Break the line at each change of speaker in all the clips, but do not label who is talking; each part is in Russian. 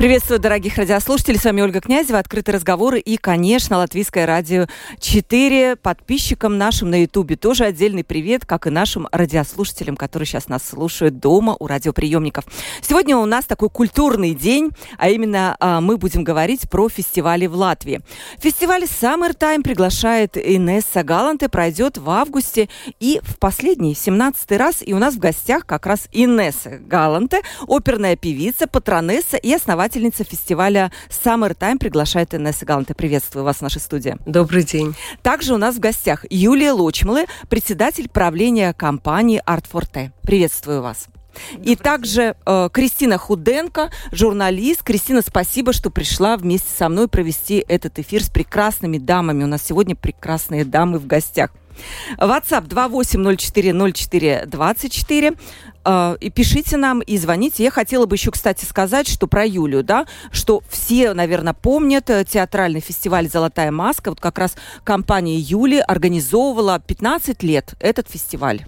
Приветствую, дорогих радиослушателей. С вами Ольга Князева. Открытые разговоры и, конечно, Латвийское радио 4. Подписчикам нашим на Ютубе тоже отдельный привет, как и нашим радиослушателям, которые сейчас нас слушают дома у радиоприемников. Сегодня у нас такой культурный день, а именно а, мы будем говорить про фестивали в Латвии. Фестиваль Summer Time приглашает Инесса Галанте, пройдет в августе и в последний, 17 раз. И у нас в гостях как раз Инесса Галанте, оперная певица, патронесса и основатель основательница фестиваля Summer Time приглашает Инесса Галанте. Приветствую вас в нашей студии.
Добрый день.
Также у нас в гостях Юлия Лочмалы, председатель правления компании Art Forte. Приветствую вас. И также э, Кристина Худенко, журналист. Кристина, спасибо, что пришла вместе со мной провести этот эфир с прекрасными дамами. У нас сегодня прекрасные дамы в гостях. WhatsApp 28040424. Э, и пишите нам и звоните. Я хотела бы еще, кстати, сказать, что про Юлю, да, что все, наверное, помнят э, театральный фестиваль «Золотая маска». Вот как раз компания Юли организовывала 15 лет этот фестиваль.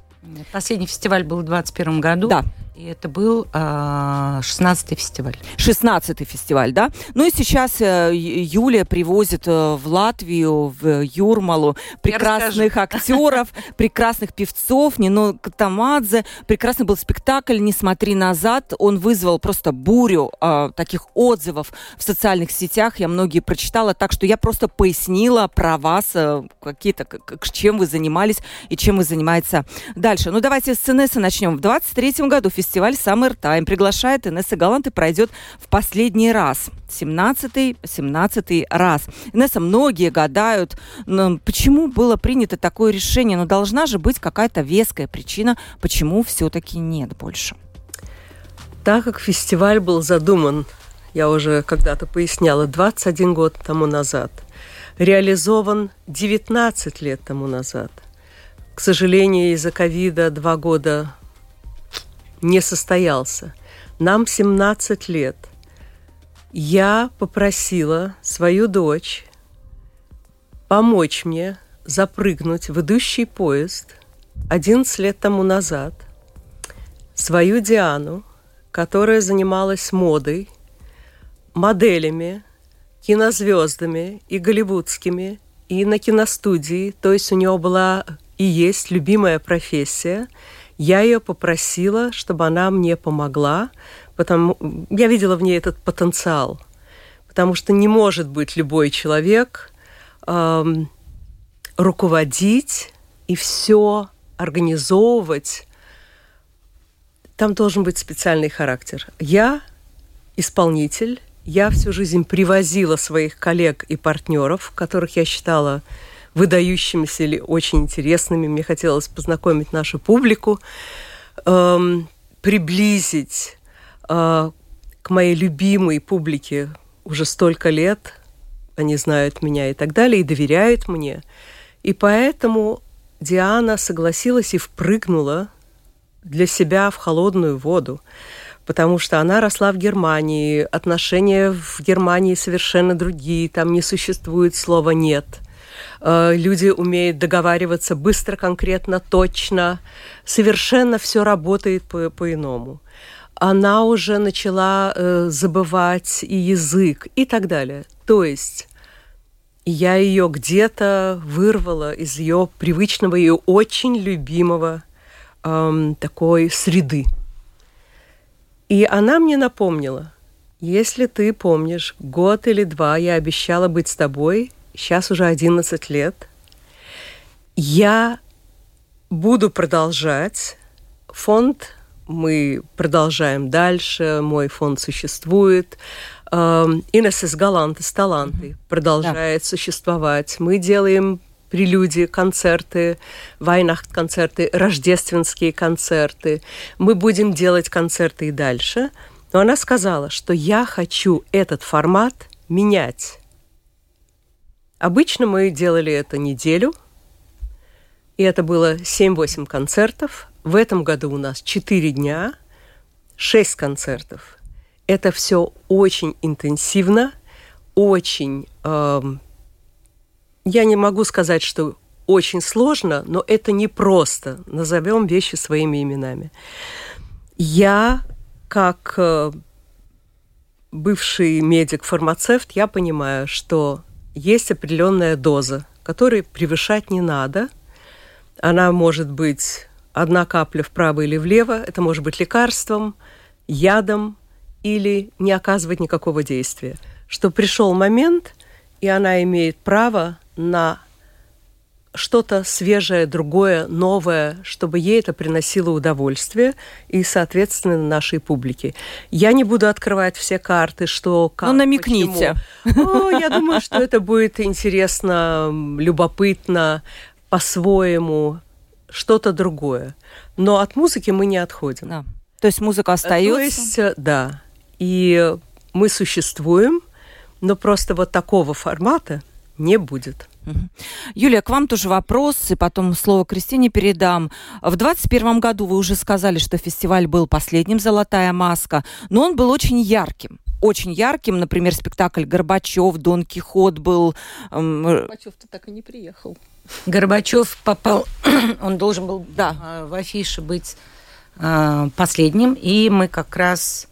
Последний фестиваль был в 2021 году.
Да.
И это был э, 16-й фестиваль.
16-й фестиваль, да? Ну и сейчас э, Юлия привозит э, в Латвию, в Юрмалу прекрасных актеров, прекрасных певцов, Нино Катамадзе. Прекрасный был спектакль «Не смотри назад». Он вызвал просто бурю э, таких отзывов в социальных сетях. Я многие прочитала, так что я просто пояснила про вас, э, какие-то, чем вы занимались и чем вы занимаетесь дальше. Ну давайте с ЦНС начнем. В 23 году фестиваль фестиваль Summer Time приглашает Инесса Галант и пройдет в последний раз. 17-й, 17 раз. Инесса, многие гадают, почему было принято такое решение, но должна же быть какая-то веская причина, почему все-таки нет больше.
Так как фестиваль был задуман, я уже когда-то поясняла, 21 год тому назад, реализован 19 лет тому назад. К сожалению, из-за ковида два года не состоялся. Нам 17 лет. Я попросила свою дочь помочь мне запрыгнуть в идущий поезд 11 лет тому назад. Свою Диану, которая занималась модой, моделями, кинозвездами и голливудскими, и на киностудии. То есть у нее была и есть любимая профессия – я ее попросила, чтобы она мне помогла, потому я видела в ней этот потенциал, потому что не может быть любой человек эм, руководить и все организовывать. Там должен быть специальный характер. Я исполнитель, я всю жизнь привозила своих коллег и партнеров, которых я считала выдающимися или очень интересными. Мне хотелось познакомить нашу публику, эм, приблизить э, к моей любимой публике уже столько лет. Они знают меня и так далее, и доверяют мне. И поэтому Диана согласилась и впрыгнула для себя в холодную воду потому что она росла в Германии, отношения в Германии совершенно другие, там не существует слова «нет». Э, люди умеют договариваться быстро, конкретно, точно. Совершенно все работает по- по-иному. Она уже начала э, забывать и язык и так далее. То есть я ее где-то вырвала из ее привычного и очень любимого эм, такой среды. И она мне напомнила, если ты помнишь, год или два я обещала быть с тобой, сейчас уже 11 лет. Я буду продолжать. Фонд мы продолжаем дальше, мой фонд существует. Инесс Галантес Таланты продолжает да. существовать. Мы делаем прелюдии, концерты, вайнахт-концерты, рождественские концерты. Мы будем делать концерты и дальше. Но она сказала, что я хочу этот формат менять. Обычно мы делали это неделю, И это было 7-8 концертов. В этом году у нас 4 дня, 6 концертов. Это все очень интенсивно, очень... Э, я не могу сказать, что очень сложно, но это не просто. Назовем вещи своими именами. Я, как э, бывший медик-фармацевт, я понимаю, что есть определенная доза, которой превышать не надо. Она может быть одна капля вправо или влево, это может быть лекарством, ядом или не оказывать никакого действия. Что пришел момент, и она имеет право на что-то свежее, другое, новое, чтобы ей это приносило удовольствие и, соответственно, нашей публике. Я не буду открывать все карты, что как,
Ну, намекните.
О, я думаю, что это будет интересно, любопытно, по-своему, что-то другое. Но от музыки мы не отходим.
Да. То есть музыка остается? То
есть, э, да. И мы существуем, но просто вот такого формата не будет.
Юлия, к вам тоже вопрос, и потом слово Кристине передам. В 2021 году вы уже сказали, что фестиваль был последним «Золотая маска», но он был очень ярким. Очень ярким, например, спектакль «Горбачев», «Дон Кихот» был...
Эм... Горбачев-то так и не приехал.
Горбачев попал, он должен был да. А, в афише быть э, последним, и мы как раз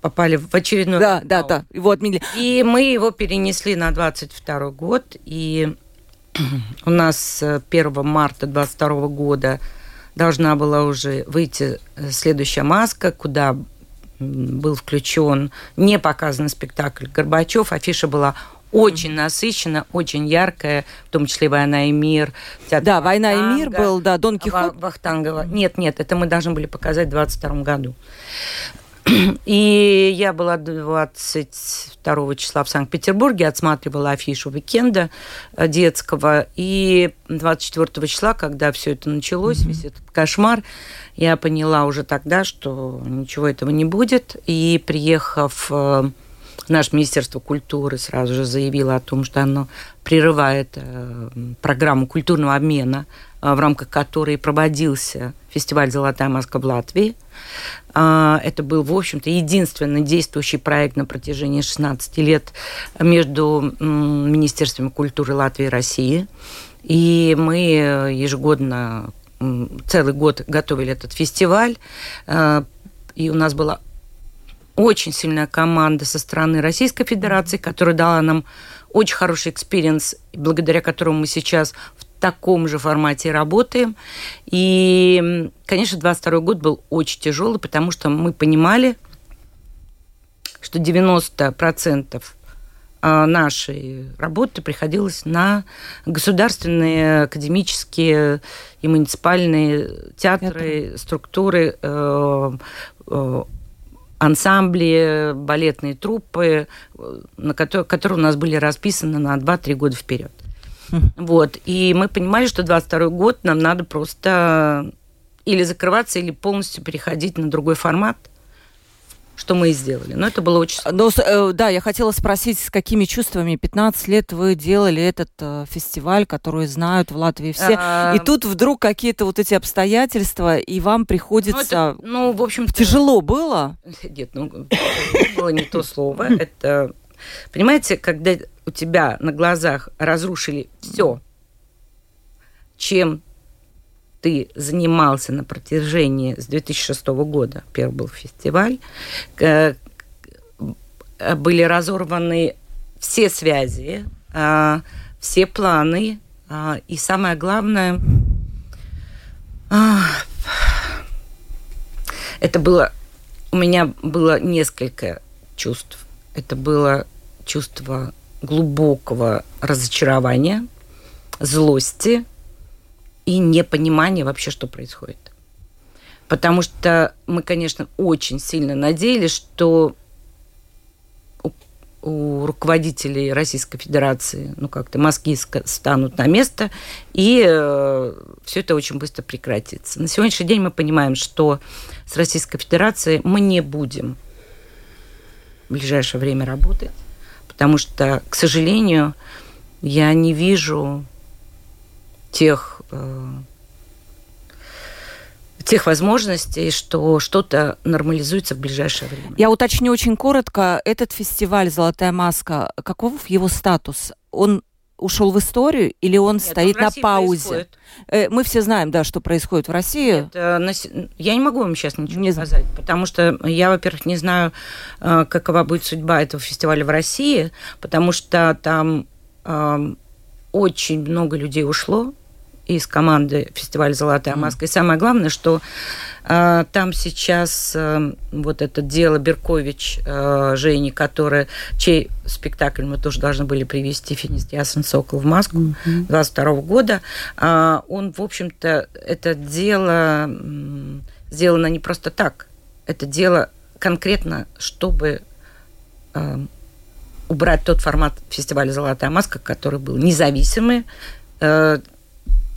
попали в очередной
Да, да, да. Его отменили.
И мы его перенесли на 22 год. И у нас 1 э, марта 22 года должна была уже выйти э, следующая маска, куда был включен не показанный спектакль Горбачев. Афиша была очень насыщена, очень яркая, в том числе «Война и мир».
Да, «Война и мир» был, да, Дон Кихот.
Вахтангова. Нет, нет, это мы должны были показать в 22 году. И я была 22 числа в Санкт-Петербурге, отсматривала афишу уикенда э, детского. И 24 числа, когда все это началось, mm-hmm. весь этот кошмар, я поняла уже тогда, что ничего этого не будет. И приехав э, наше Министерство культуры сразу же заявило о том, что оно прерывает э, программу культурного обмена, в рамках которой проводился фестиваль «Золотая маска» в Латвии. А, это был, в общем-то, единственный действующий проект на протяжении 16 лет между Министерствами культуры Латвии и России. И мы ежегодно, целый год готовили этот фестиваль. А, и у нас была очень сильная команда со стороны Российской Федерации, которая дала нам очень хороший experience, благодаря которому мы сейчас в таком же формате работаем. И, конечно, 22 год был очень тяжелый, потому что мы понимали, что 90% а, нашей работы приходилось на государственные, академические и муниципальные театры, Это. структуры, э, э, ансамбли, балетные труппы, э, на которые, которые у нас были расписаны на 2-3 года вперед. Вот. И мы понимали, что 22 год нам надо просто или закрываться, или полностью переходить на другой формат что мы и сделали. Но это было очень...
Но, э, да, я хотела спросить, с какими чувствами 15 лет вы делали этот э, фестиваль, который знают в Латвии все, а... и тут вдруг какие-то вот эти обстоятельства, и вам приходится... Ну, это,
ну в общем
Тяжело было?
Нет, ну, было не то слово. Это, понимаете, когда у тебя на глазах разрушили все, чем ты занимался на протяжении с 2006 года, первый был фестиваль, были разорваны все связи, а, все планы, а, и самое главное, а, это было, у меня было несколько чувств. Это было чувство глубокого разочарования, злости и непонимания вообще, что происходит. Потому что мы, конечно, очень сильно надеялись, что у, руководителей Российской Федерации, ну как-то мозги станут на место, и э, все это очень быстро прекратится. На сегодняшний день мы понимаем, что с Российской Федерацией мы не будем в ближайшее время работать потому что, к сожалению, я не вижу тех тех возможностей, что что-то нормализуется в ближайшее время.
Я уточню очень коротко. Этот фестиваль «Золотая маска», каков его статус? Он ушел в историю или он Нет, стоит он на паузе? Происходит. Э, мы все знаем, да, что происходит в России.
Нет, э, я не могу вам сейчас ничего не сказать, потому что я, во-первых, не знаю, э, какова будет судьба этого фестиваля в России, потому что там очень много людей ушло, из команды фестиваля «Золотая маска». И самое главное, что э, там сейчас э, вот это дело Беркович э, Жени, которая, чей спектакль мы тоже должны были привести «Финист Ясен Сокол» в маску mm-hmm. 22 года, э, он, в общем-то, это дело э, сделано не просто так. Это дело конкретно, чтобы э, убрать тот формат фестиваля «Золотая маска», который был независимый, э,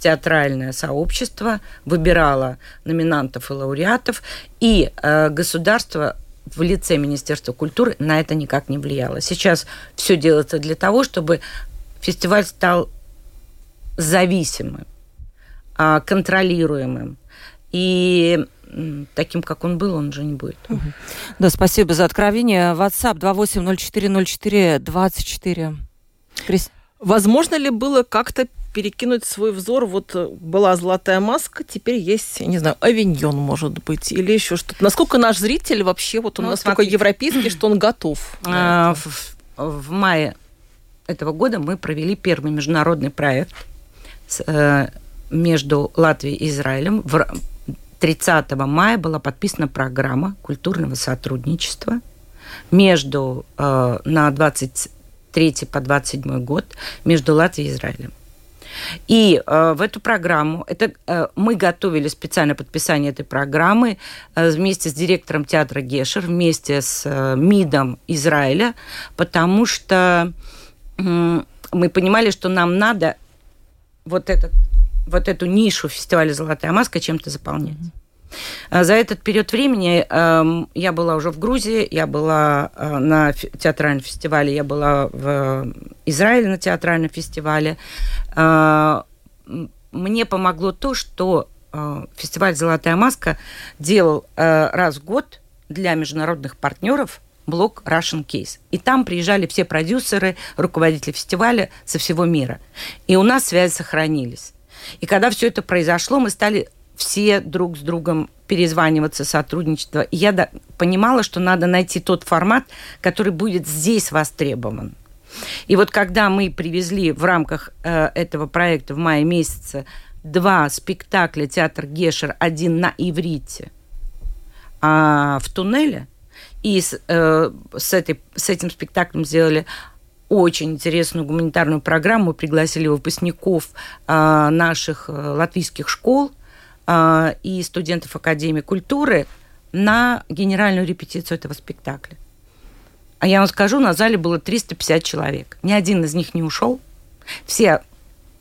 театральное сообщество выбирало номинантов и лауреатов, и э, государство в лице Министерства культуры на это никак не влияло. Сейчас все делается для того, чтобы фестиваль стал зависимым, э, контролируемым. И таким, как он был, он уже не будет.
Да, спасибо за откровение. WhatsApp 28040424.
Крис... Возможно ли было как-то перекинуть свой взор. Вот э, была золотая маска, теперь есть, не знаю, авиньон, может быть, или еще что-то. Насколько наш зритель вообще, вот он ну, настолько смотрите. европейский, что он готов?
А, в, в мае этого года мы провели первый международный проект с, э, между Латвией и Израилем. В 30 мая была подписана программа культурного сотрудничества между э, на 23 по 27 год между Латвией и Израилем. И э, в эту программу, это э, мы готовили специальное подписание этой программы э, вместе с директором театра Гешер, вместе с э, МИДом Израиля, потому что э, мы понимали, что нам надо вот, этот, вот эту нишу фестиваля «Золотая маска» чем-то заполнять. За этот период времени э, я была уже в Грузии, я была э, на театральном фестивале, я была в Израиле на театральном фестивале. Э, мне помогло то, что э, фестиваль «Золотая маска» делал э, раз в год для международных партнеров блок Russian Case. И там приезжали все продюсеры, руководители фестиваля со всего мира. И у нас связи сохранились. И когда все это произошло, мы стали все друг с другом перезваниваться, сотрудничество. Я да, понимала, что надо найти тот формат, который будет здесь востребован. И вот когда мы привезли в рамках э, этого проекта в мае месяце два спектакля театр Гешер, один на иврите, а в туннеле, и с, э, с, этой, с этим спектаклем сделали очень интересную гуманитарную программу, пригласили выпускников э, наших латвийских школ – э, и студентов Академии культуры на генеральную репетицию этого спектакля. А я вам скажу, на зале было 350 человек. Ни один из них не ушел. Все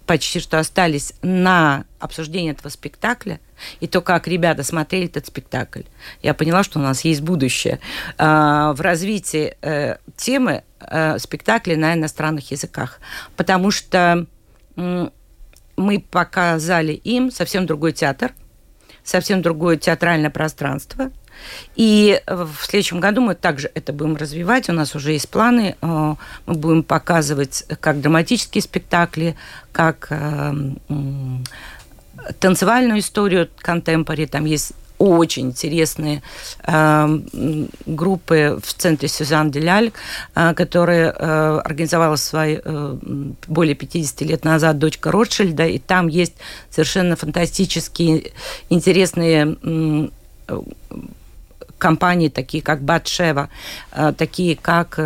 почти что остались на обсуждение этого спектакля и то, как ребята смотрели этот спектакль. Я поняла, что у нас есть будущее э, в развитии э, темы э, спектаклей на иностранных языках, потому что мы показали им совсем другой театр, совсем другое театральное пространство. И в следующем году мы также это будем развивать. У нас уже есть планы. Э, мы будем показывать как драматические спектакли, как э, танцевальную историю контемпори. Там есть очень интересные э, группы в центре Сюзан Деляль, э, которая э, организовала свои э, более 50 лет назад дочка Ротшильда, и там есть совершенно фантастические, интересные э, компании, такие как Батшева, э, такие как...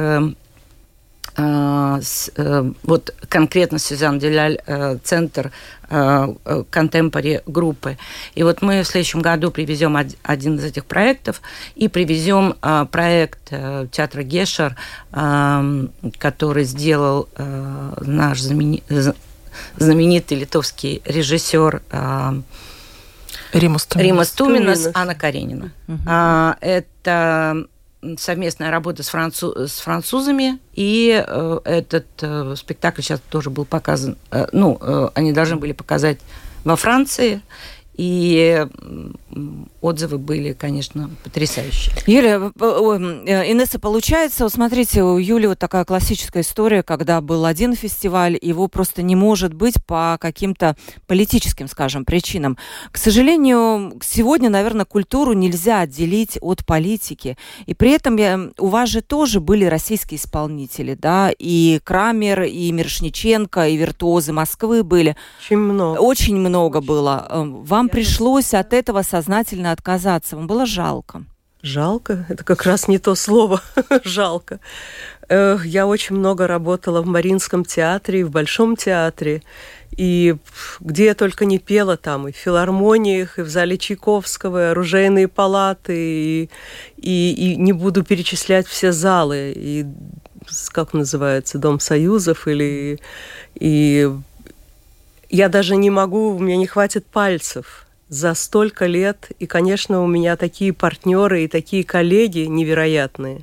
Э, э, вот конкретно Сюзан Деляль, центр контемпори группы. И вот мы в следующем году привезем один из этих проектов и привезем проект театра Гешер, который сделал наш знаменитый литовский режиссер
Римас Туминас,
Римас Туминас Анна Каренина. Угу. Это совместная работа с, француз, с французами, и э, этот э, спектакль сейчас тоже был показан, э, ну, э, они должны были показать во Франции. И отзывы были, конечно, потрясающие.
Юлия, э, Инесса, получается, вот смотрите, у Юли вот такая классическая история, когда был один фестиваль, его просто не может быть по каким-то политическим, скажем, причинам. К сожалению, сегодня, наверное, культуру нельзя отделить от политики. И при этом я, у вас же тоже были российские исполнители, да, и Крамер, и Мирошниченко, и виртуозы Москвы были.
Очень много.
Очень много Очень. было. Э, вам я пришлось от этого сознательно отказаться. Вам было жалко?
Жалко? Это как раз не то слово. жалко. Я очень много работала в Мариинском театре, в Большом театре. И где я только не пела там, и в филармониях, и в зале Чайковского, и оружейные палаты, и, и, и не буду перечислять все залы, и как называется, Дом Союзов, или и я даже не могу, у меня не хватит пальцев за столько лет. И, конечно, у меня такие партнеры и такие коллеги невероятные.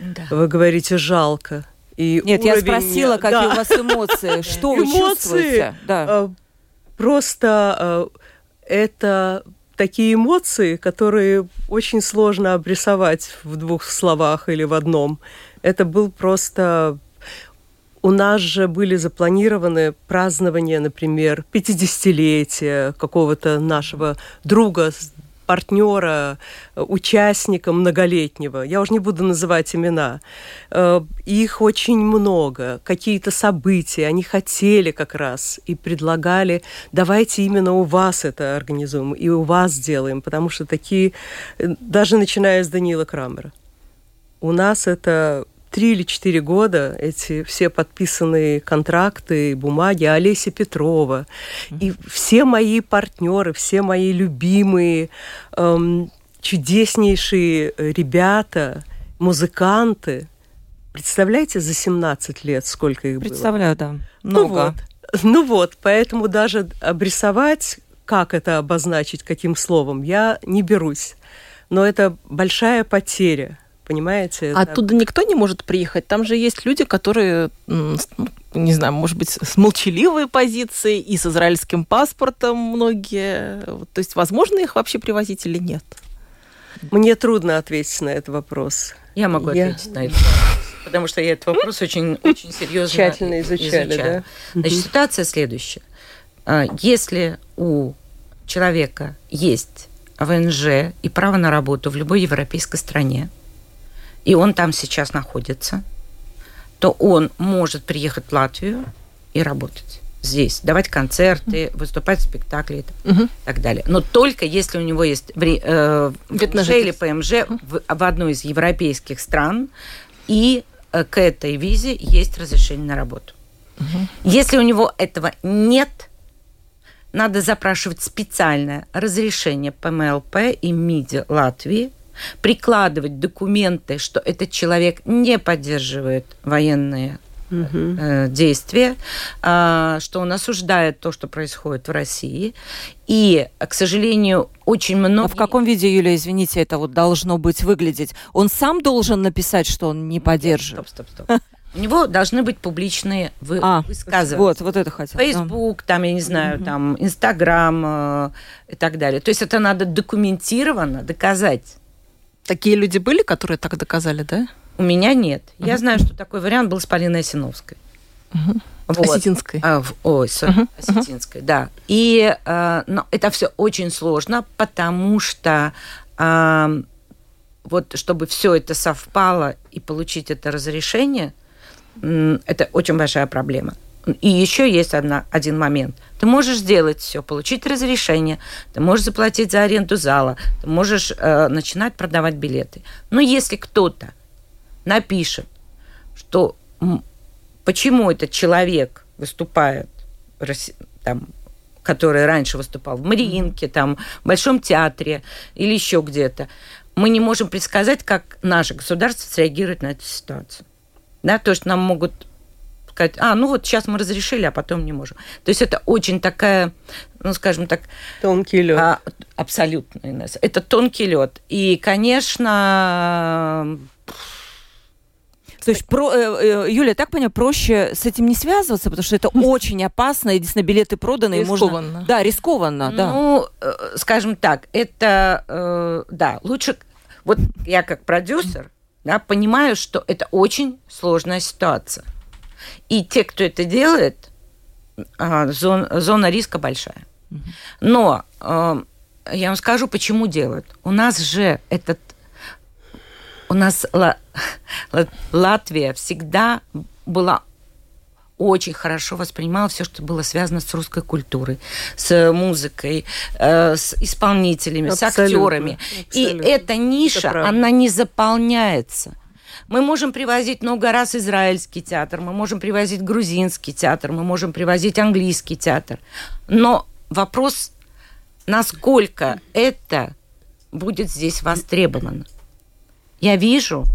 Да. Вы говорите, жалко.
И Нет, уровень... я спросила, какие да. у вас эмоции, что вы чувствуете? Да.
А, просто а, это такие эмоции, которые очень сложно обрисовать в двух словах или в одном. Это был просто у нас же были запланированы празднования, например, 50-летия какого-то нашего друга, партнера, участника многолетнего. Я уже не буду называть имена. Э, их очень много. Какие-то события. Они хотели как раз и предлагали, давайте именно у вас это организуем и у вас сделаем, потому что такие, э, даже начиная с Данила Крамера. У нас это три или четыре года эти все подписанные контракты, бумаги Олеся Петрова. И все мои партнеры, все мои любимые, эм, чудеснейшие ребята, музыканты. Представляете, за 17 лет сколько их
Представляю,
было?
да. Много. Ну вот,
ну вот, поэтому даже обрисовать, как это обозначить, каким словом, я не берусь. Но это большая потеря понимаете?
Оттуда никто не может приехать. Там же есть люди, которые, не знаю, может быть, с молчаливой позицией и с израильским паспортом многие. То есть, возможно их вообще привозить или нет?
Мне трудно ответить на этот вопрос.
Я могу я... ответить на этот вопрос, потому что я этот вопрос очень, очень серьезно
Тщательно изучали, изучаю.
да? Значит, ситуация следующая. А, если у человека есть ВНЖ и право на работу в любой европейской стране, и он там сейчас находится, то он может приехать в Латвию и работать здесь, давать концерты, выступать в спектакле и угу. так далее. Но только если у него есть э, ВНЖ или ПМЖ в, в одной из европейских стран, и э, к этой визе есть разрешение на работу. Угу. Если у него этого нет, надо запрашивать специальное разрешение ПМЛП и МИДи Латвии – прикладывать документы, что этот человек не поддерживает военные э, действия, э, что он осуждает то, что происходит в России. И, к сожалению, очень много... А
в каком виде, Юля, извините, это вот должно быть выглядеть? Он сам должен написать, что он не поддерживает?
Стоп, стоп, стоп. У него должны быть публичные вы... а, высказывания.
Вот, вот это хотел.
Фейсбук, там, я не знаю, угу. там, Инстаграм э, и так далее. То есть это надо документированно доказать.
Такие люди были, которые так доказали, да?
У меня нет. Uh-huh. Я знаю, что такой вариант был с Полиной Осиновской.
Uh-huh. Вот. Осетинской.
А, в, ой, uh-huh. Осетинской, uh-huh. да. И э, но это все очень сложно, потому что э, вот чтобы все это совпало и получить это разрешение, э, это очень большая проблема. И еще есть одна, один момент. Ты можешь сделать все, получить разрешение, ты можешь заплатить за аренду зала, ты можешь э, начинать продавать билеты. Но если кто-то напишет, что почему этот человек выступает, там, который раньше выступал в Мариинке, там, в Большом театре или еще где-то, мы не можем предсказать, как наше государство среагирует на эту ситуацию. Да, то есть нам могут сказать, а, ну вот сейчас мы разрешили, а потом не можем. То есть это очень такая, ну, скажем так...
Тонкий лед. А,
абсолютно. Это тонкий лед. И, конечно,
То есть, про, э, э, Юля, так понимаю, проще с этим не связываться, потому что это очень опасно, единственное, билеты проданы,
рискованно.
и можно... Да, рискованно, да.
Ну, э, скажем так, это, да, лучше... Вот я как продюсер, да, понимаю, что это очень сложная ситуация. И те, кто это делает, а, зона, риска большая. Но э, я вам скажу, почему делают. У нас же этот... У нас Латвия всегда была очень хорошо воспринимала все, что было связано с русской культурой, с музыкой, э, с исполнителями, абсолютно, с актерами. Абсолютно. И эта ниша, Это она не заполняется. Мы можем привозить много раз израильский театр, мы можем привозить грузинский театр, мы можем привозить английский театр. Но вопрос, насколько это будет здесь востребовано. Я вижу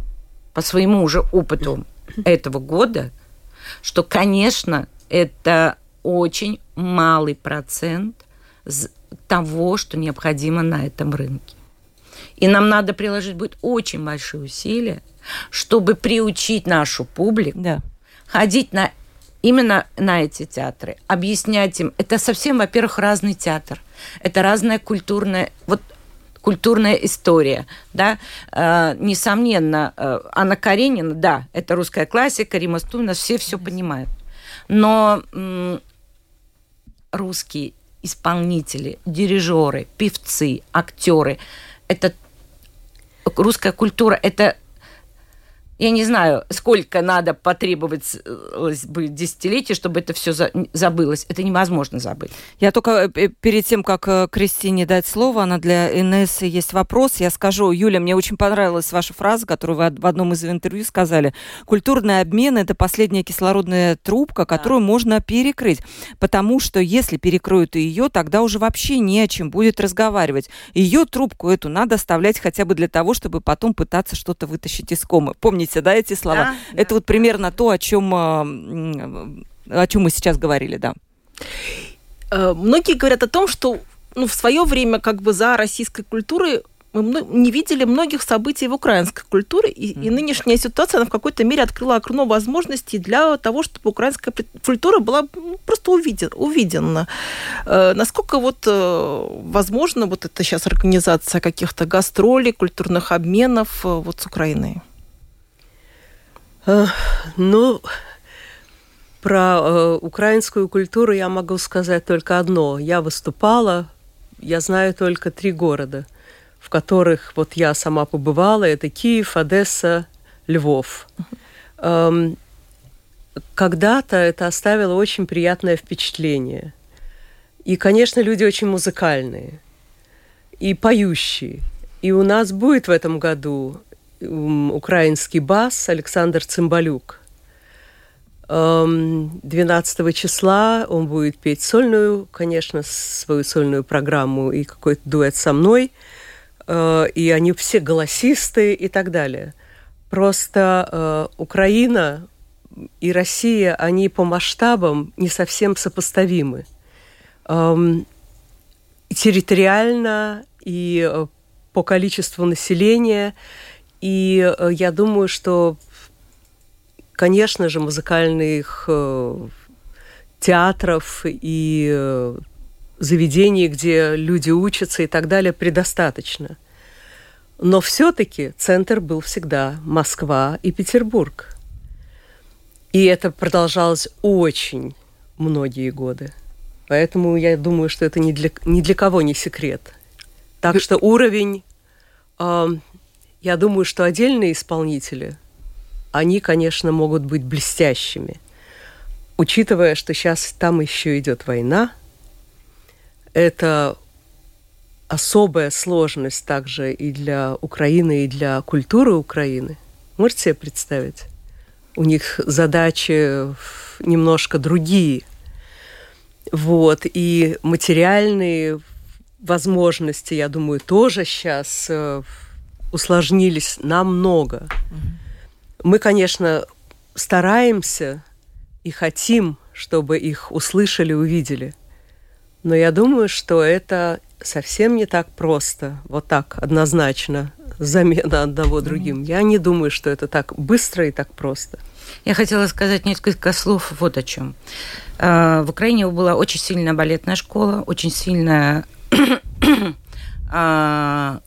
по своему уже опыту этого года, что, конечно, это очень малый процент того, что необходимо на этом рынке. И нам надо приложить будет очень большие усилия, чтобы приучить нашу публику да. ходить на именно на эти театры, объяснять им. Это совсем, во-первых, разный театр. Это разная культурная... Вот культурная история, да, э, несомненно, э, Анна Каренина, да, это русская классика, Рима Стумина, все все понимают, но э, русские исполнители, дирижеры, певцы, актеры, это русская культура, это я не знаю, сколько надо потребовать бы десятилетий, чтобы это все забылось. Это невозможно забыть.
Я только э, перед тем, как э, Кристине дать слово, она для НС есть вопрос. Я скажу, Юля, мне очень понравилась ваша фраза, которую вы в одном из интервью сказали. Культурный обмен – это последняя кислородная трубка, которую да. можно перекрыть. Потому что если перекроют ее, тогда уже вообще не о чем будет разговаривать. Ее трубку эту надо оставлять хотя бы для того, чтобы потом пытаться что-то вытащить из комы. Помните, помните, да, эти слова? Да, Это да. вот примерно то, о чем, а, о чем мы сейчас говорили, да.
Э, многие говорят о том, что ну, в свое время как бы за российской культурой мы не видели многих событий в украинской культуре, и, и нынешняя ситуация, она в какой-то мере открыла окно возможностей для того, чтобы украинская культура была ну, просто увиден, увидена. Э, насколько вот э, возможно вот это сейчас организация каких-то гастролей, культурных обменов э, вот с Украиной?
Ну, про э, украинскую культуру я могу сказать только одно. Я выступала, я знаю только три города, в которых вот я сама побывала. Это Киев, Одесса, Львов. Эм, когда-то это оставило очень приятное впечатление. И, конечно, люди очень музыкальные и поющие. И у нас будет в этом году украинский бас Александр Цымбалюк. 12 числа он будет петь сольную, конечно, свою сольную программу и какой-то дуэт со мной. Э, и они все голосистые и так далее. Просто э, Украина и Россия, они по масштабам не совсем сопоставимы. Территориально и э, по количеству населения – и э, я думаю, что, конечно же, музыкальных э, театров и э, заведений, где люди учатся и так далее, предостаточно. Но все-таки центр был всегда Москва и Петербург. И это продолжалось очень многие годы. Поэтому я думаю, что это ни для, ни для кого не секрет. Так что уровень э, я думаю, что отдельные исполнители, они, конечно, могут быть блестящими. Учитывая, что сейчас там еще идет война, это особая сложность также и для Украины, и для культуры Украины. Можете себе представить? У них задачи немножко другие. Вот. И материальные возможности, я думаю, тоже сейчас э, усложнились намного. Мы, конечно, стараемся и хотим, чтобы их услышали, увидели. Но я думаю, что это совсем не так просто, вот так однозначно замена одного другим. Я не думаю, что это так быстро и так просто.
Я хотела сказать несколько слов вот о чем. А, в Украине была очень сильная балетная школа, очень сильная а,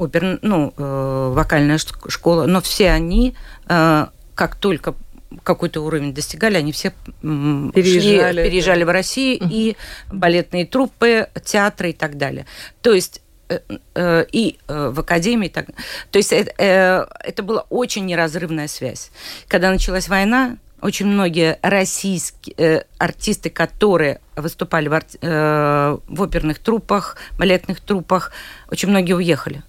опер, ну, э, вокальная школа, но все они, э, как только какой-то уровень достигали, они все переезжали, шли, переезжали в Россию, uh и балетные труппы, театры и так далее. То есть э, и в академии. Так, то есть это, это была очень неразрывная связь. Когда началась война, очень многие российские артисты, которые выступали в, в оперных труппах, балетных труппах, очень многие уехали.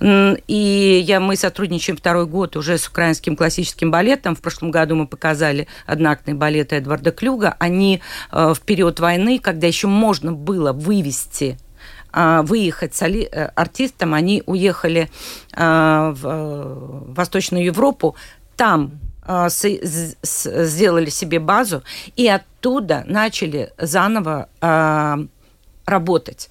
И я, мы сотрудничаем второй год уже с украинским классическим балетом. В прошлом году мы показали одноактный балет Эдварда Клюга. Они э, в период войны, когда еще можно было вывести э, выехать с э, артистом, они уехали в Восточную Европу, там сделали себе базу и оттуда начали заново работать.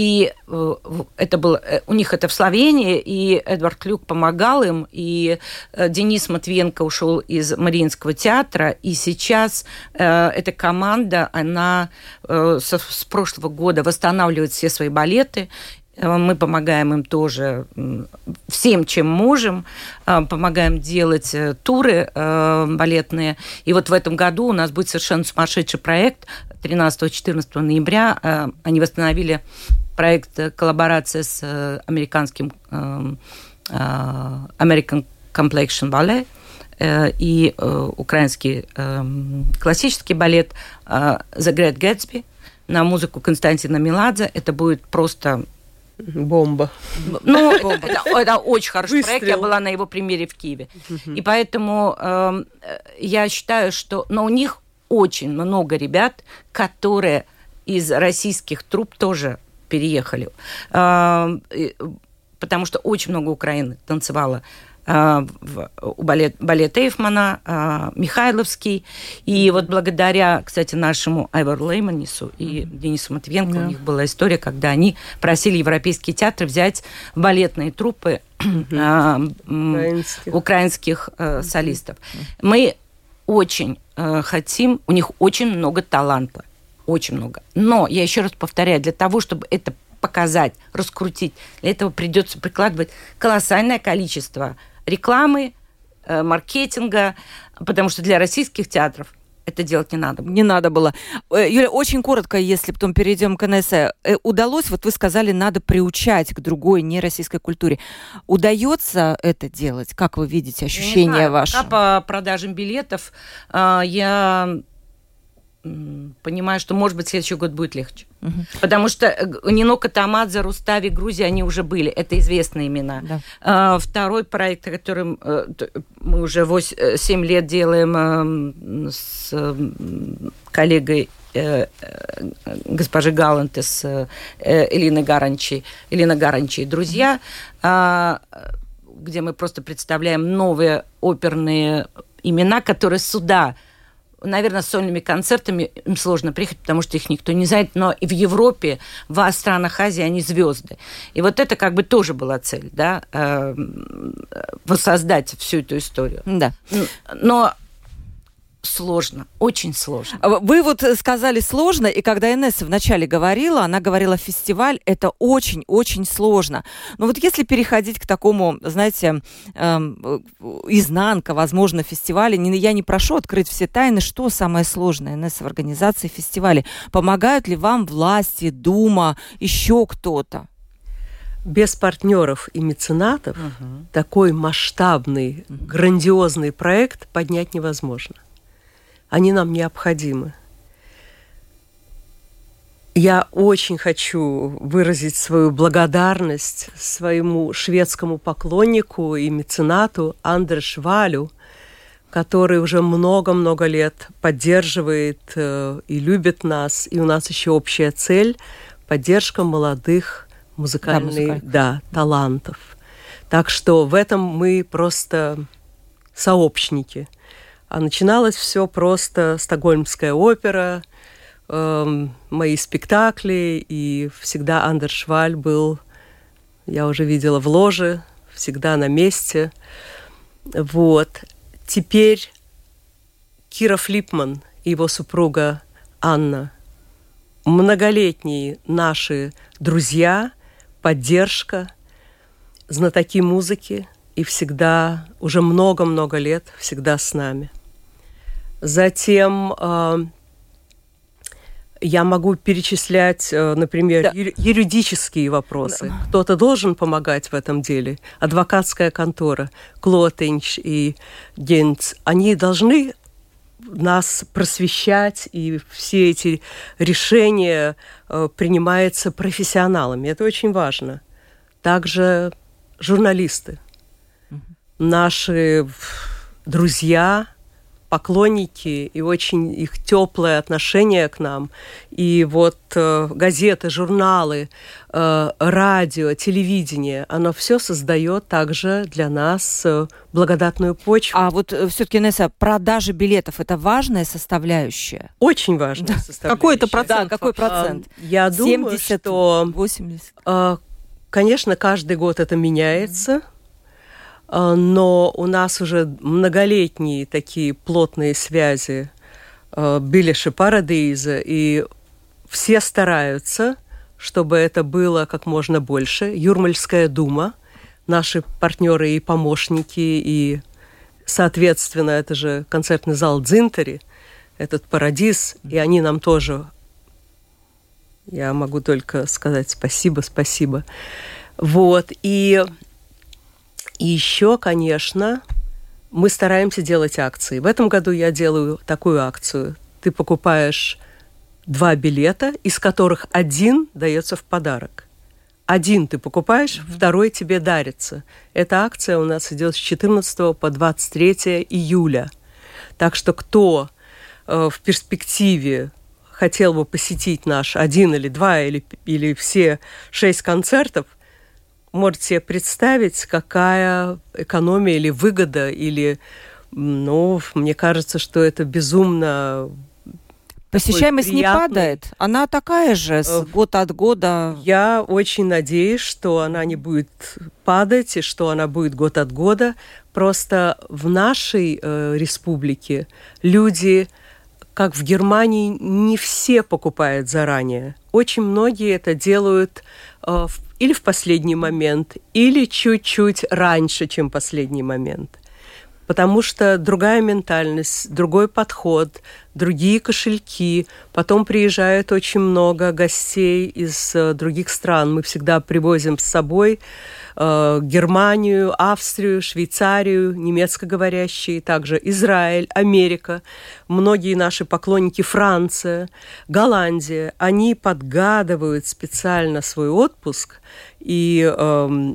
И э, это было, э, у них это в Словении, и Эдвард Клюк помогал им, и э, Денис Матвиенко ушел из Мариинского театра, и сейчас эта команда, она с прошлого года восстанавливает все свои балеты, мы помогаем им тоже всем, чем можем, помогаем делать туры балетные. И вот в этом году у нас будет совершенно сумасшедший проект. 13-14 ноября они восстановили проект э, коллаборация с э, американским эм, э, American Complexion Ballet и украинский эм, классический балет The Great Gatsby на музыку Константина Меладзе. Это будет просто
Бомба.
Ну, Бомба. Это, это очень хороший Выстрел. проект. Я была на его примере в Киеве. И поэтому э, я считаю, что... Но у них очень много ребят, которые из российских труп тоже переехали. А, потому что очень много Украины танцевало а, у балет, балет Эйфмана, а, Михайловский. И вот благодаря, кстати, нашему Айвару Лейманису и Денису Матвенко да. у них была история, когда они просили европейские театры взять балетные труппы украинских, украинских солистов. Мы очень хотим, у них очень много таланта очень много. Но, я еще раз повторяю, для того, чтобы это показать, раскрутить, для этого придется прикладывать колоссальное количество рекламы, э, маркетинга, потому что для российских театров это делать не надо.
Не надо было. Э, Юля, очень коротко, если потом перейдем к НС. Э, удалось, вот вы сказали, надо приучать к другой нероссийской культуре. Удается это делать? Как вы видите ощущения ваши?
Пока по продажам билетов я понимаю, что, может быть, следующий год будет легче. Угу. Потому что э, Нино Катамадзе, Рустави, Грузия, они уже были. Это известные имена. Да. А, второй проект, который э, мы уже 8, 7 э, лет делаем с коллегой госпожи Галанте с Элиной Гаранчи, Элина Гаранчи, друзья, а, где мы просто представляем новые оперные имена, которые сюда наверное, с сольными концертами им сложно приехать, потому что их никто не знает, но и в Европе, в странах Азии они звезды. И вот это как бы тоже была цель, да, э, воссоздать всю эту историю.
Да.
Но сложно, очень сложно.
А вы вот сказали сложно, и когда Инесса вначале говорила, она говорила, фестиваль это очень-очень сложно. Но вот если переходить к такому, знаете, эм, изнанка, возможно, фестиваля, не, я не прошу открыть все тайны, что самое сложное, Инесса, в организации фестиваля. Помогают ли вам власти, Дума, еще кто-то?
без партнеров и меценатов угу. такой масштабный, грандиозный проект поднять невозможно. Они нам необходимы. Я очень хочу выразить свою благодарность своему шведскому поклоннику и меценату Андерш Валю, который уже много-много лет поддерживает э, и любит нас. И у нас еще общая цель – поддержка молодых музыкальных да, да, талантов. Так что в этом мы просто сообщники – а начиналось все просто Стокгольмская опера, э, мои спектакли, и всегда Андер Шваль был, я уже видела в ложе, всегда на месте. Вот. Теперь Кира Флипман и его супруга Анна, многолетние наши друзья, поддержка, знатоки музыки и всегда, уже много-много лет, всегда с нами. Затем э, я могу перечислять, э, например, да. юридические вопросы. Да. Кто-то должен помогать в этом деле. Адвокатская контора, Клотенч и Генц, они должны нас просвещать, и все эти решения э, принимаются профессионалами. Это очень важно. Также журналисты, наши друзья, поклонники и очень их теплое отношение к нам. И вот э, газеты, журналы, э, радио, телевидение, оно все создает также для нас э, благодатную почву.
А вот э, все-таки, Несса, продажи билетов это важная составляющая?
Очень важная да. составляющая.
Какой это процент? Да, какой процент?
А, я думаю, 70, что...
80?
Э, конечно, каждый год это меняется. Mm-hmm но у нас уже многолетние такие плотные связи а, Билиша Парадейза, и все стараются, чтобы это было как можно больше. Юрмальская дума, наши партнеры и помощники, и, соответственно, это же концертный зал Дзинтери, этот Парадиз, и они нам тоже, я могу только сказать спасибо, спасибо. Вот, и и еще, конечно, мы стараемся делать акции. В этом году я делаю такую акцию. Ты покупаешь два билета, из которых один дается в подарок. Один ты покупаешь, mm-hmm. второй тебе дарится. Эта акция у нас идет с 14 по 23 июля. Так что кто э, в перспективе хотел бы посетить наш один или два или, или все шесть концертов – можете себе представить, какая экономия или выгода, или, ну, мне кажется, что это безумно
Посещаемость не падает? Она такая же с э, год от года?
Я очень надеюсь, что она не будет падать и что она будет год от года. Просто в нашей э, республике люди, как в Германии, не все покупают заранее. Очень многие это делают э, в или в последний момент, или чуть-чуть раньше, чем последний момент. Потому что другая ментальность, другой подход, другие кошельки. Потом приезжает очень много гостей из э, других стран. Мы всегда привозим с собой Э, Германию, Австрию, Швейцарию, немецкоговорящие, также Израиль, Америка, многие наши поклонники Франция, Голландия, они подгадывают специально свой отпуск и э,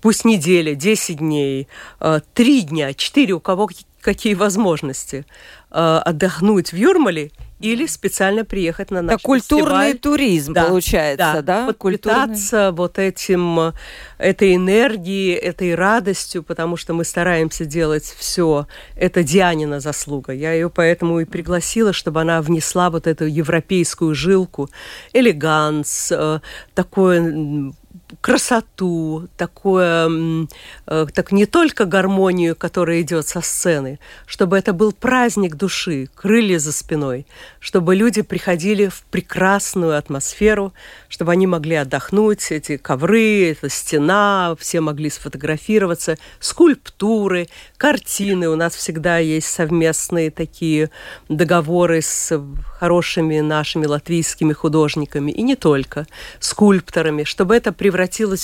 пусть неделя, 10 дней, э, 3 дня, 4, у кого какие возможности, э, отдохнуть в Юрмале или специально приехать на наш
Это культурный фестиваль. туризм, да, получается, да?
да? Подпитаться вот этим, этой энергией, этой радостью, потому что мы стараемся делать все. Это Дианина заслуга. Я ее поэтому и пригласила, чтобы она внесла вот эту европейскую жилку, элеганс, э, такое красоту, такое, э, так не только гармонию, которая идет со сцены, чтобы это был праздник души, крылья за спиной, чтобы люди приходили в прекрасную атмосферу, чтобы они могли отдохнуть, эти ковры, эта стена, все могли сфотографироваться, скульптуры, картины. У нас всегда есть совместные такие договоры с хорошими нашими латвийскими художниками, и не только, скульпторами, чтобы это превратилось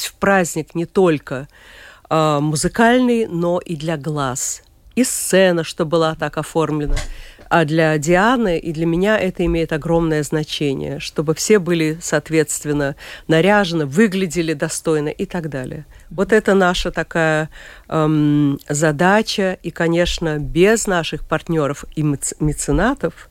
в праздник не только э, музыкальный, но и для глаз. И сцена, что была так оформлена. А для Дианы и для меня это имеет огромное значение, чтобы все были, соответственно, наряжены, выглядели достойно и так далее. Вот это наша такая эм, задача. И, конечно, без наших партнеров и меценатов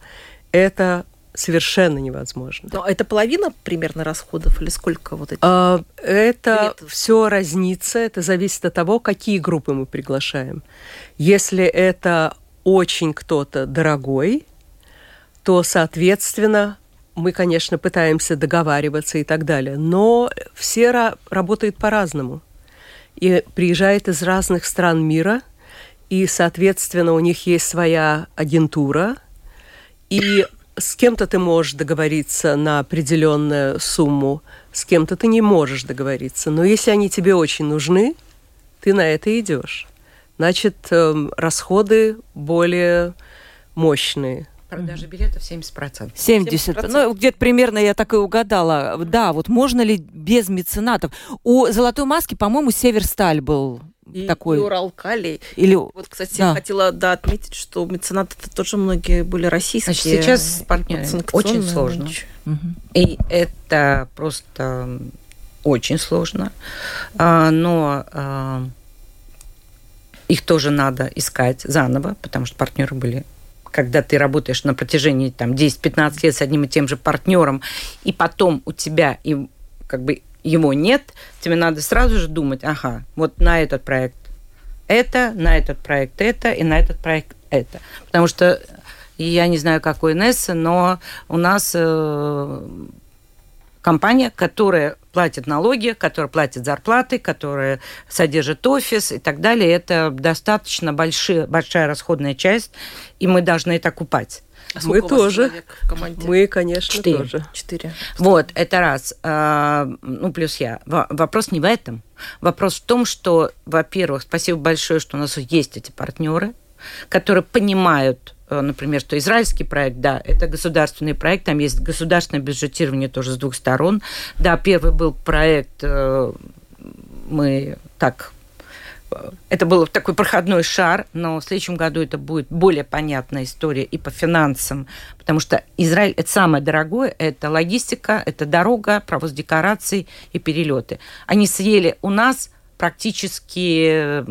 это совершенно невозможно.
Но это половина примерно расходов или сколько вот этих?
А, это все разнится, это зависит от того, какие группы мы приглашаем. Если это очень кто-то дорогой, то, соответственно, мы, конечно, пытаемся договариваться и так далее, но все ра- работают по-разному. И приезжают из разных стран мира, и, соответственно, у них есть своя агентура, и с кем-то ты можешь договориться на определенную сумму, с кем-то ты не можешь договориться. Но если они тебе очень нужны, ты на это идешь. Значит, эм, расходы более мощные.
Продажа билетов 70%.
70. 70%. Ну, где-то примерно я так и угадала. Да, вот можно ли без меценатов? У «Золотой маски», по-моему, «Северсталь» был и, такой.
И Уралкали. Или... Вот, кстати, да. хотела да, отметить, что меценаты это тоже многие были российские.
Значит, сейчас с партнерами очень сложно. Угу. И это просто очень сложно. А, но а, их тоже надо искать заново, потому что партнеры были когда ты работаешь на протяжении там, 10-15 лет с одним и тем же партнером, и потом у тебя и, как бы его нет, тебе надо сразу же думать, ага, вот на этот проект это, на этот проект это, и на этот проект это. Потому что я не знаю, какой НС, но у нас э, компания, которая платит налоги, которая платит зарплаты, которая содержит офис и так далее. Это достаточно большие, большая расходная часть, и мы должны это окупать.
А мы тоже. Мы, конечно, Четыре. тоже.
Четыре. Вот, это раз. А, ну, плюс я. Вопрос не в этом. Вопрос в том, что, во-первых, спасибо большое, что у нас есть эти партнеры, которые понимают Э, например, что израильский проект, да, это государственный проект, там есть государственное бюджетирование тоже с двух сторон. Да, первый был проект, э, мы так это был такой проходной шар, но в следующем году это будет более понятная история и по финансам, потому что Израиль это самое дорогое, это логистика, это дорога, провоз декораций и перелеты. Они съели у нас практически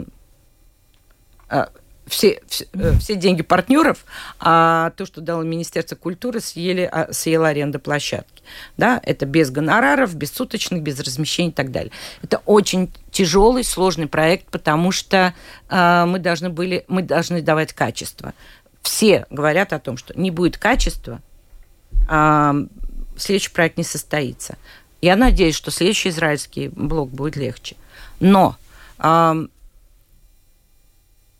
все, все, э, все деньги партнеров, а то, что дало Министерство культуры, съели, а, съела аренда площадки. Да, это без гонораров, без суточных, без размещений и так далее. Это очень тяжелый, сложный проект, потому что э, мы должны были, мы должны давать качество. Все говорят о том, что не будет качества, э, следующий проект не состоится. Я надеюсь, что следующий израильский блок будет легче. Но э,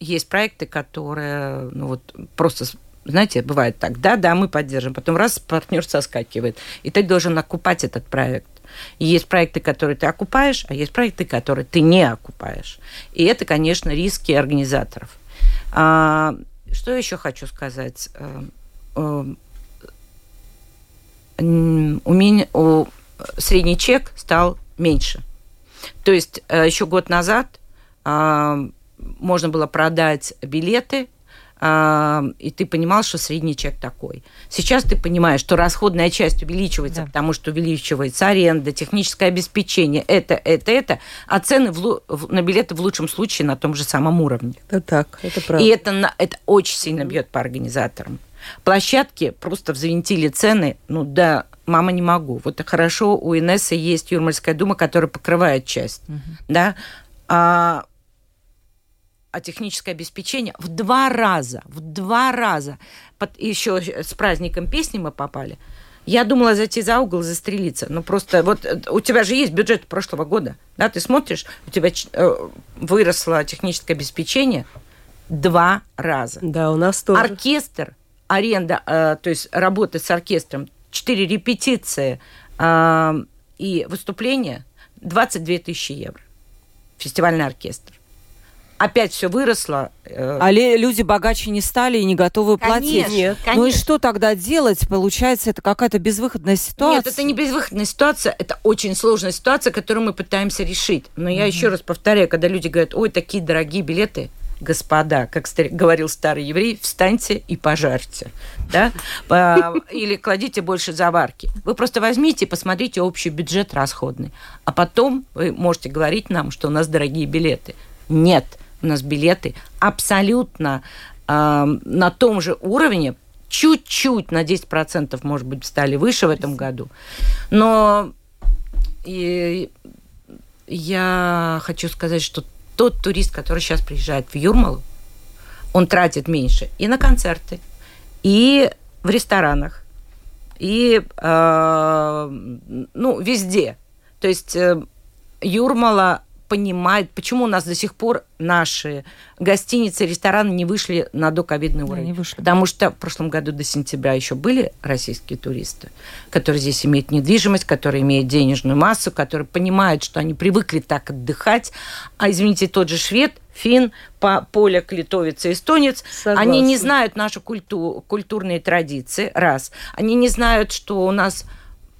есть проекты, которые, ну вот, просто знаете, бывает так, да, да, мы поддержим, потом раз партнер соскакивает, и ты должен окупать этот проект. И есть проекты, которые ты окупаешь, а есть проекты, которые ты не окупаешь. И это, конечно, риски организаторов. А, что еще хочу сказать? А, а, у меня у, средний чек стал меньше. То есть э, еще год назад а, можно было продать билеты, а, и ты понимал, что средний чек такой. Сейчас ты понимаешь, что расходная часть увеличивается, да. потому что увеличивается аренда, техническое обеспечение, это, это, это, а цены в, на билеты в лучшем случае на том же самом уровне.
Это так, это правда.
И это, это очень сильно бьет по организаторам. Площадки просто взвинтили цены, ну да, мама не могу. Вот хорошо, у Инессы есть Юрмальская дума, которая покрывает часть, угу. да, а а техническое обеспечение в два раза, в два раза. Под, еще с праздником песни мы попали. Я думала зайти за угол, застрелиться. Ну, просто вот э, у тебя же есть бюджет прошлого года, да, ты смотришь, у тебя э, выросло техническое обеспечение два раза.
Да, у нас тоже.
Оркестр, аренда, э, то есть работа с оркестром, четыре репетиции э, и выступления, 22 тысячи евро. Фестивальный оркестр опять все выросло.
Э, а люди богаче не стали и не готовы конечно, платить.
Нет,
конечно. Ну и что тогда делать? Получается, это какая-то безвыходная ситуация. Нет,
это не безвыходная ситуация, это очень сложная ситуация, которую мы пытаемся решить. Но я еще раз повторяю, когда люди говорят, ой, такие дорогие билеты, господа, как говорил старый еврей, встаньте и пожарьте. Да? Или кладите больше заварки. Вы просто возьмите и посмотрите общий бюджет расходный. А потом вы можете говорить нам, что у нас дорогие билеты. Нет у нас билеты абсолютно э, на том же уровне, чуть-чуть на 10%, может быть, стали выше в этом году. Но и я хочу сказать, что тот турист, который сейчас приезжает в Юрмалу, он тратит меньше и на концерты, и в ресторанах, и, э, ну, везде. То есть э, Юрмала понимает, почему у нас до сих пор наши гостиницы, рестораны не вышли на доковидный уровень. Да, не вышли. Потому что в прошлом году до сентября еще были российские туристы, которые здесь имеют недвижимость, которые имеют денежную массу, которые понимают, что они привыкли так отдыхать. А, извините, тот же швед, фин, по поляк, литовец и эстонец, Согласна. они не знают наши культу, культурные традиции, раз. Они не знают, что у нас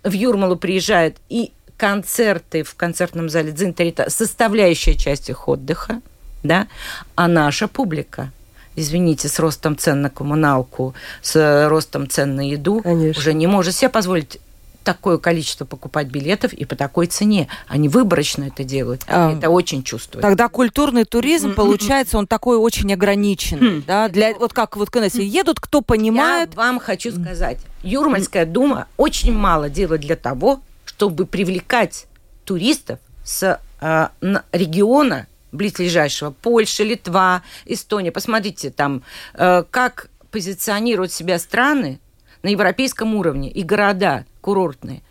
в Юрмалу приезжают и концерты в концертном зале Дзинтер – это составляющая часть их отдыха, да, а наша публика извините, с ростом цен на коммуналку, с ростом цен на еду, Конечно. уже не может себе позволить такое количество покупать билетов и по такой цене. Они выборочно это делают. А, это очень чувствуется.
Тогда культурный туризм, mm-hmm. получается, он такой очень ограниченный. Mm-hmm. Да? Для, вот как вот когда едут, кто понимает...
Я вам хочу сказать, Юрмальская дума очень мало делает для того, чтобы привлекать туристов с э, региона близлежащего, Польша, Литва, Эстония. Посмотрите там, э, как позиционируют себя страны на европейском уровне и города курортные.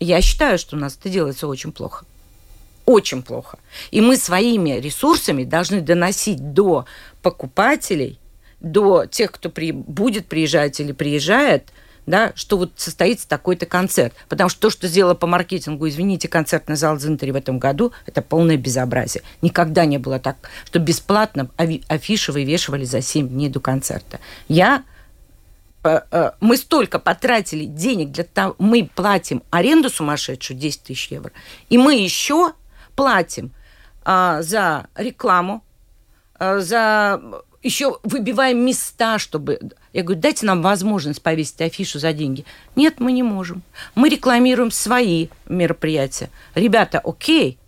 Я считаю, что у нас это делается очень плохо. Очень плохо. И мы своими ресурсами должны доносить до покупателей, до тех, кто при, будет приезжать или приезжает – да, что вот состоится такой-то концерт. Потому что то, что сделала по маркетингу, извините, концертный зал Дзинтери в этом году, это полное безобразие. Никогда не было так, что бесплатно афиши вывешивали за 7 дней до концерта. Я э, э, мы столько потратили денег для того, мы платим аренду сумасшедшую 10 тысяч евро, и мы еще платим а, за рекламу, а, за еще выбиваем места, чтобы... Я говорю, дайте нам возможность повесить афишу за деньги. Нет, мы не можем. Мы рекламируем свои мероприятия. Ребята, окей,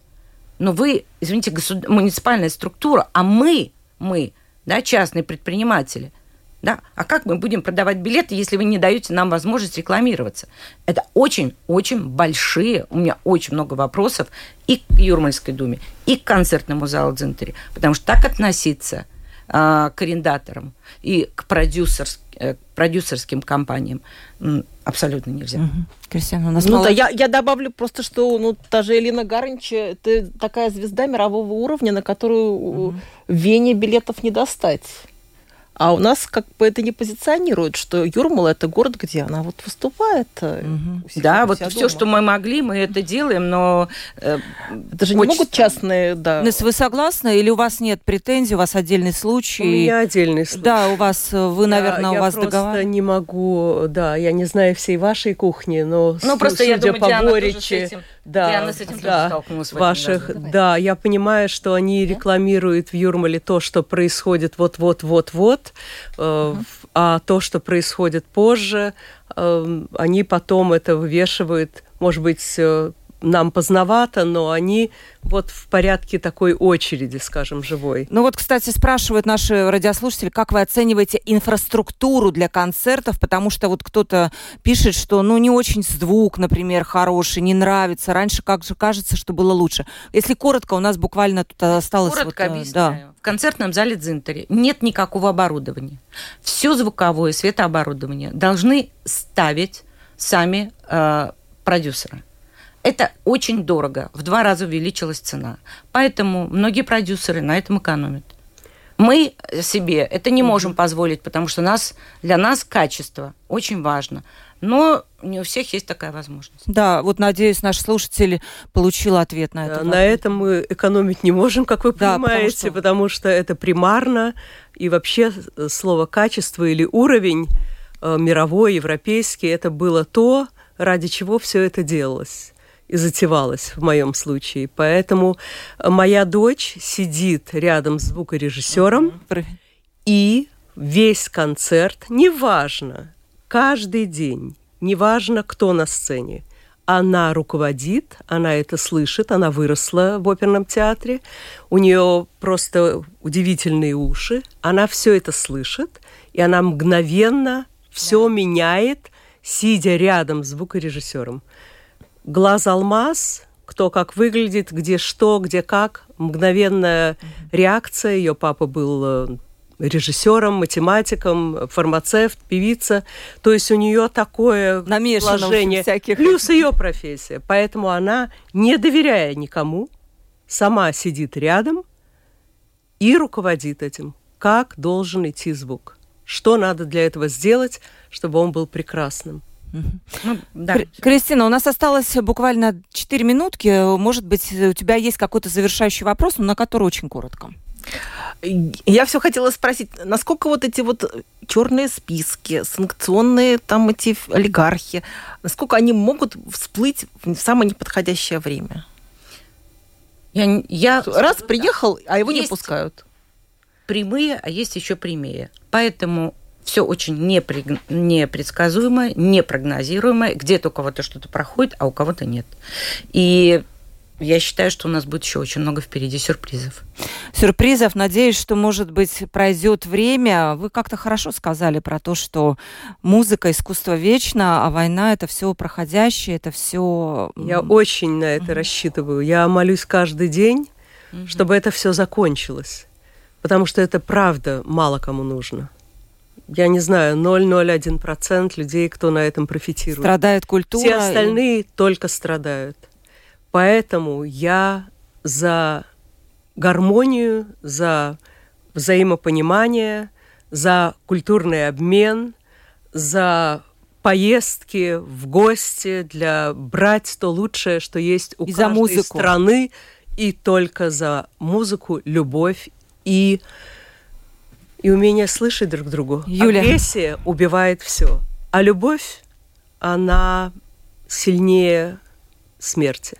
но вы, извините, государ... муниципальная структура, а мы, мы, да, частные предприниматели, да, а как мы будем продавать билеты, если вы не даете нам возможность рекламироваться? Это очень-очень большие, у меня очень много вопросов и к Юрмальской думе, и к концертному залу Дзинтери, потому что так относиться – к арендаторам и к продюсерским э, продюсерским компаниям абсолютно нельзя. Угу.
Кристина, у нас ну мало... да, я, я добавлю просто, что ну, та же Элина Гарнич, это такая звезда мирового уровня, на которую угу. в Вене билетов не достать. А у нас как бы это не позиционирует, что Юрмала это город, где она вот выступает.
Угу. Да, вот все, что мы могли, мы это делаем, но
э, это же не могут частные, да.
Нес, вы согласны или у вас нет претензий, у вас отдельный случай? У
меня отдельный случай.
Да, у вас, э, вы, наверное,
я,
у вас
договор. Я не могу, да, я не знаю всей вашей кухни, но ну, просто судя я думаю, по Диана Боричи, да, Диана с этим да, столкнулась ваших, да, я понимаю, что они рекламируют в Юрмале то, что происходит вот-вот-вот-вот, год, uh а то, что происходит позже, э, они потом это вывешивают, может быть, э, нам поздновато, но они вот в порядке такой очереди, скажем, живой.
Ну вот, кстати, спрашивают наши радиослушатели, как вы оцениваете инфраструктуру для концертов, потому что вот кто-то пишет, что ну не очень звук, например, хороший, не нравится. Раньше как же кажется, что было лучше. Если коротко, у нас буквально тут осталось...
Коротко вот, э, объясняю. Да. В концертном зале Дзинтери нет никакого оборудования. Все звуковое, светооборудование должны ставить сами э, продюсеры. Это очень дорого. В два раза увеличилась цена. Поэтому многие продюсеры на этом экономят. Мы себе это не можем позволить, потому что нас, для нас качество очень важно. Но не у всех есть такая возможность.
Да, вот надеюсь, наш слушатель получил ответ на это.
На этом мы экономить не можем, как вы да, понимаете, потому что... потому что это примарно. И вообще слово качество или уровень э, мировой, европейский, это было то, ради чего все это делалось и затевалась в моем случае. Поэтому моя дочь сидит рядом с звукорежиссером, и весь концерт, неважно, каждый день, неважно, кто на сцене, она руководит, она это слышит, она выросла в оперном театре, у нее просто удивительные уши, она все это слышит, и она мгновенно все да. меняет, сидя рядом с звукорежиссером глаз алмаз, кто как выглядит, где что, где как, мгновенная реакция. Ее папа был э, режиссером, математиком, фармацевт, певица. То есть у нее такое
положение. всяких.
Плюс ее профессия. Поэтому она, не доверяя никому, сама сидит рядом и руководит этим, как должен идти звук. Что надо для этого сделать, чтобы он был прекрасным.
Ну, да. Кристина, у нас осталось буквально 4 минутки. Может быть, у тебя есть какой-то завершающий вопрос, но на который очень коротко.
Я все хотела спросить, насколько вот эти вот черные списки, санкционные там эти олигархи, насколько они могут всплыть в самое неподходящее время?
Я, я...
Раз приехал, а его есть не пускают.
Прямые, а есть еще прямее. Поэтому все очень непри... непредсказуемое, непрогнозируемое. Где-то у кого-то что-то проходит, а у кого-то нет. И я считаю, что у нас будет еще очень много впереди сюрпризов.
Сюрпризов. Надеюсь, что, может быть, пройдет время. Вы как-то хорошо сказали про то, что музыка, искусство вечно, а война это все проходящее, это все.
Я очень на это mm рассчитываю. Я молюсь каждый день, mm чтобы это все закончилось. Потому что это правда мало кому нужно я не знаю, 0,01% людей, кто на этом профитирует.
Страдает культура.
Все остальные и... только страдают. Поэтому я за гармонию, за взаимопонимание, за культурный обмен, за поездки в гости для брать то лучшее, что есть у и каждой за музыку. страны, и только за музыку, любовь и и умение слышать друг другу. Юля. Агрессия убивает все, а любовь, она сильнее смерти.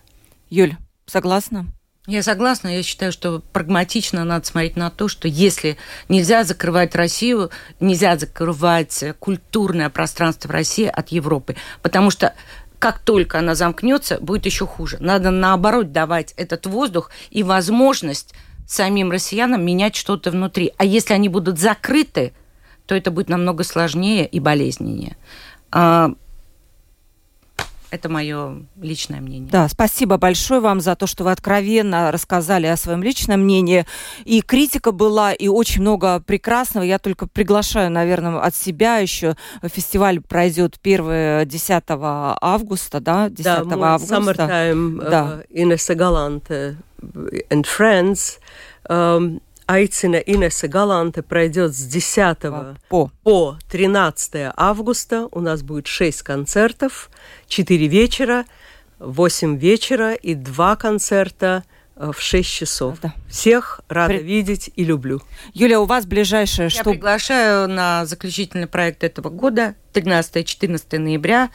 Юль, согласна?
Я согласна. Я считаю, что прагматично надо смотреть на то, что если нельзя закрывать Россию, нельзя закрывать культурное пространство в России от Европы, потому что как только она замкнется, будет еще хуже. Надо наоборот давать этот воздух и возможность самим россиянам менять что-то внутри. А если они будут закрыты, то это будет намного сложнее и болезненнее. Это мое личное мнение.
Да, спасибо большое вам за то, что вы откровенно рассказали о своем личном мнении. И критика была, и очень много прекрасного. Я только приглашаю, наверное, от себя еще. Фестиваль пройдет 1-10 августа, да? 10
да,
августа.
Summertime да. uh, Inessa Galante and Friends um, Айцина Инесса Галанте пройдет с 10 по. по 13 августа. У нас будет 6 концертов, 4 вечера, 8 вечера и 2 концерта э, в 6 часов. Да. Всех рада При... видеть и люблю.
Юля, у вас ближайшее
что? Я приглашаю на заключительный проект этого года, 13-14 ноября,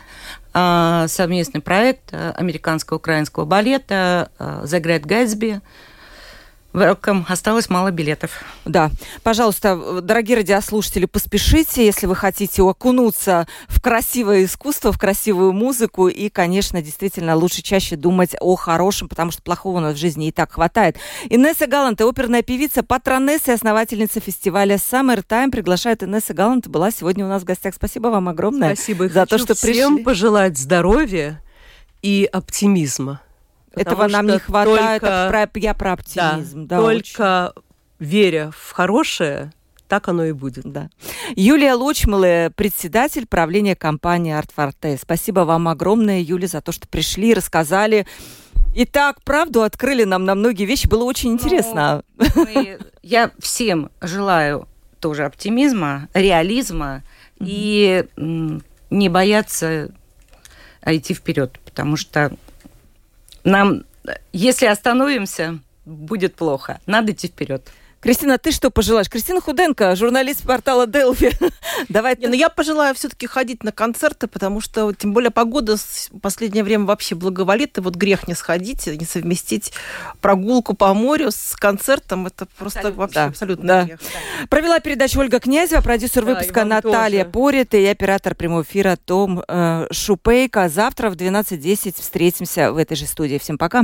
э, совместный проект э, американско-украинского балета «The Great Gatsby», Welcome. Осталось мало билетов.
Да. Пожалуйста, дорогие радиослушатели, поспешите, если вы хотите окунуться в красивое искусство, в красивую музыку. И, конечно, действительно, лучше чаще думать о хорошем, потому что плохого у нас в жизни и так хватает. Инесса Галант, оперная певица, патронесса и основательница фестиваля Summer Time, приглашает Инесса Галант, была сегодня у нас в гостях. Спасибо вам огромное.
Спасибо. за то, что всем пришли. пожелать здоровья и оптимизма.
Этого нам не хватает. Только, про, я про оптимизм.
Да, да, только очень. веря в хорошее, так оно и будет.
Да. Юлия Лочмалы, председатель правления компании Артфорте. Спасибо вам огромное, Юлия, за то, что пришли, рассказали. И так, правду открыли нам на многие вещи. Было очень интересно.
Ну, мы, я всем желаю тоже оптимизма, реализма mm-hmm. и не бояться идти вперед, потому что нам, если остановимся, будет плохо. Надо идти вперед.
Кристина, ты что пожелаешь? Кристина Худенко, журналист портала Делфи.
Давай. Не, ну я пожелаю все-таки ходить на концерты, потому что, тем более, погода в последнее время вообще благоволит, и вот грех не сходить, не совместить прогулку по морю с концертом. Это просто абсолютно, вообще да. абсолютно да. грех.
Да. Провела передачу Ольга Князева, продюсер да, выпуска Наталья тоже. Порит и оператор прямого эфира Том э, Шупейко. Завтра в 12.10 встретимся в этой же студии. Всем пока.